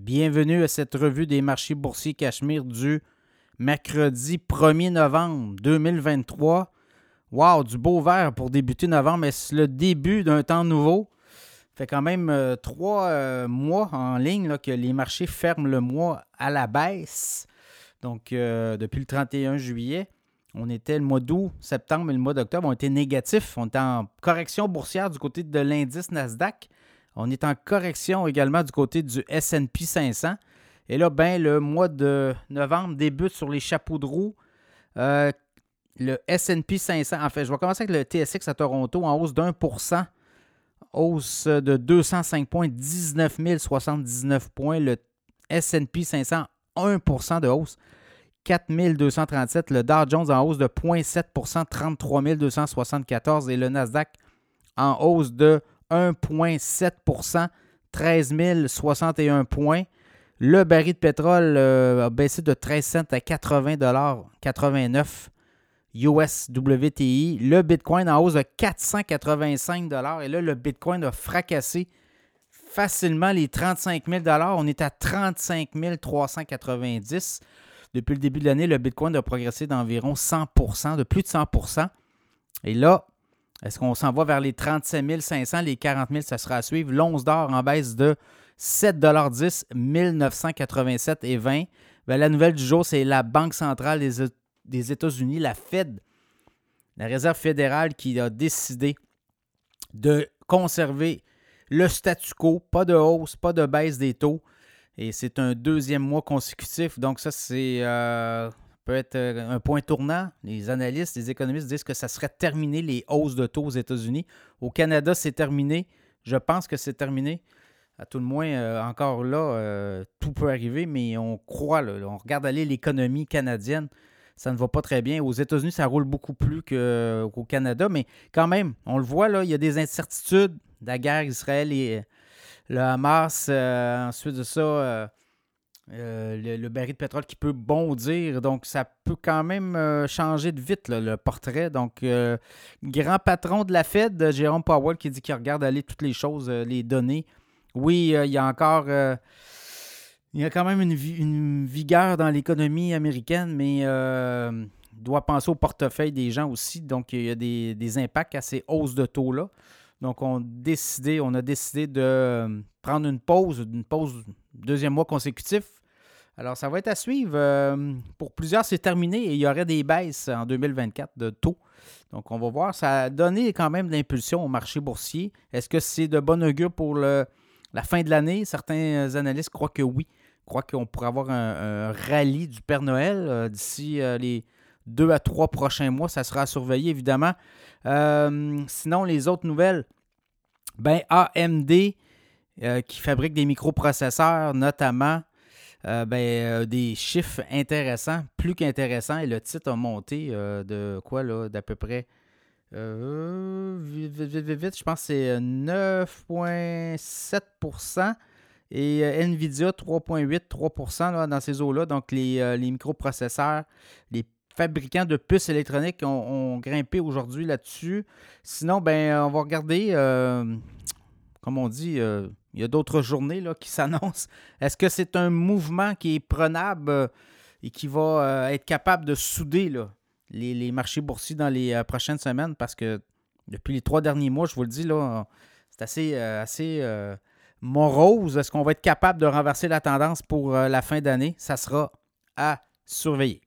Bienvenue à cette revue des marchés boursiers Cachemire du mercredi 1er novembre 2023. Wow, du beau vert pour débuter novembre, mais c'est le début d'un temps nouveau. Fait quand même euh, trois euh, mois en ligne là, que les marchés ferment le mois à la baisse. Donc, euh, depuis le 31 juillet, on était le mois d'août, septembre et le mois d'octobre, on était négatifs. On était en correction boursière du côté de l'indice Nasdaq. On est en correction également du côté du SP 500. Et là, ben, le mois de novembre débute sur les chapeaux de roue. Euh, le SP 500, en fait, je vais commencer avec le TSX à Toronto en hausse d'1 hausse de 205 points, 19 079 points. Le SP 500, 1% de hausse, 4 237. Le Dow Jones en hausse de 0,7% 33 274. Et le Nasdaq en hausse de 1,7% 13 061 points. Le baril de pétrole euh, a baissé de 13 cents à 80 89 US WTI. Le Bitcoin en hausse de 485 Et là, le Bitcoin a fracassé facilement les 35 000 On est à 35 390 Depuis le début de l'année, le Bitcoin a progressé d'environ 100% de plus de 100% Et là, est-ce qu'on s'en va vers les 37 500, les 40 000, ça sera à suivre. L'once d'or en baisse de 7,10 1987 et 20 ben, La nouvelle du jour, c'est la Banque centrale des, États-Unis, la Fed, la Réserve fédérale, qui a décidé de conserver le statu quo, pas de hausse, pas de baisse des taux. Et c'est un deuxième mois consécutif. Donc ça, c'est... Euh, peut être euh, un point tournant. Les analystes, les économistes disent que ça serait terminé les hausses de taux aux États-Unis. Au Canada, c'est terminé. Je pense que c'est terminé. À tout le moins, euh, encore là, euh, tout peut arriver, mais on croit, on regarde aller l'économie canadienne, ça ne va pas très bien. Aux États-Unis, ça roule beaucoup plus qu'au Canada, mais quand même, on le voit, là, il y a des incertitudes. La guerre Israël et le Hamas, ensuite de ça, euh, le, baril de pétrole qui peut bondir. Donc, ça peut quand même euh, changer de vite, le portrait. Donc, euh, grand patron de la Fed, Jérôme Powell, qui dit qu'il regarde aller toutes les choses, les données. Oui, il y a encore. il y a quand même une, vigueur dans l'économie américaine, mais doit penser au portefeuille des gens aussi. Donc, il y a des, impacts à ces hausses de taux-là. Donc, on, on a décidé de prendre une pause, une pause deuxième mois consécutif alors, ça va être à suivre. Euh, pour plusieurs, c'est terminé et il y aurait des baisses en 2024 de taux. Donc, on va voir. Ça a donné quand même de l'impulsion au marché boursier. Est-ce que c'est de bon augure pour la fin de l'année? Certains analystes croient que oui. Croient qu'on pourrait avoir un, rallye du Père Noël euh, d'ici euh, les deux à trois prochains mois. Ça sera à surveiller, évidemment. sinon, les autres nouvelles, ben AMD qui fabrique des microprocesseurs, notamment, euh, ben, euh, des chiffres intéressants, plus qu'intéressants, et le titre a monté euh, de quoi, là, d'à peu près. vite, vite, vite, vite, je pense que c'est 9,7% et Nvidia 3,8, 3% dans ces eaux-là. Donc, les, les, microprocesseurs, les fabricants de puces électroniques ont, grimpé aujourd'hui là-dessus. Sinon, ben, on va regarder, comme on dit, il y a d'autres journées là, qui s'annoncent. Est-ce que c'est un mouvement qui est prenable euh, et qui va euh, être capable de souder les, marchés boursiers dans les euh, prochaines semaines? Parce que depuis les trois derniers mois, je vous le dis, là, c'est assez, assez morose. Est-ce qu'on va être capable de renverser la tendance pour la fin d'année? Ça sera à surveiller.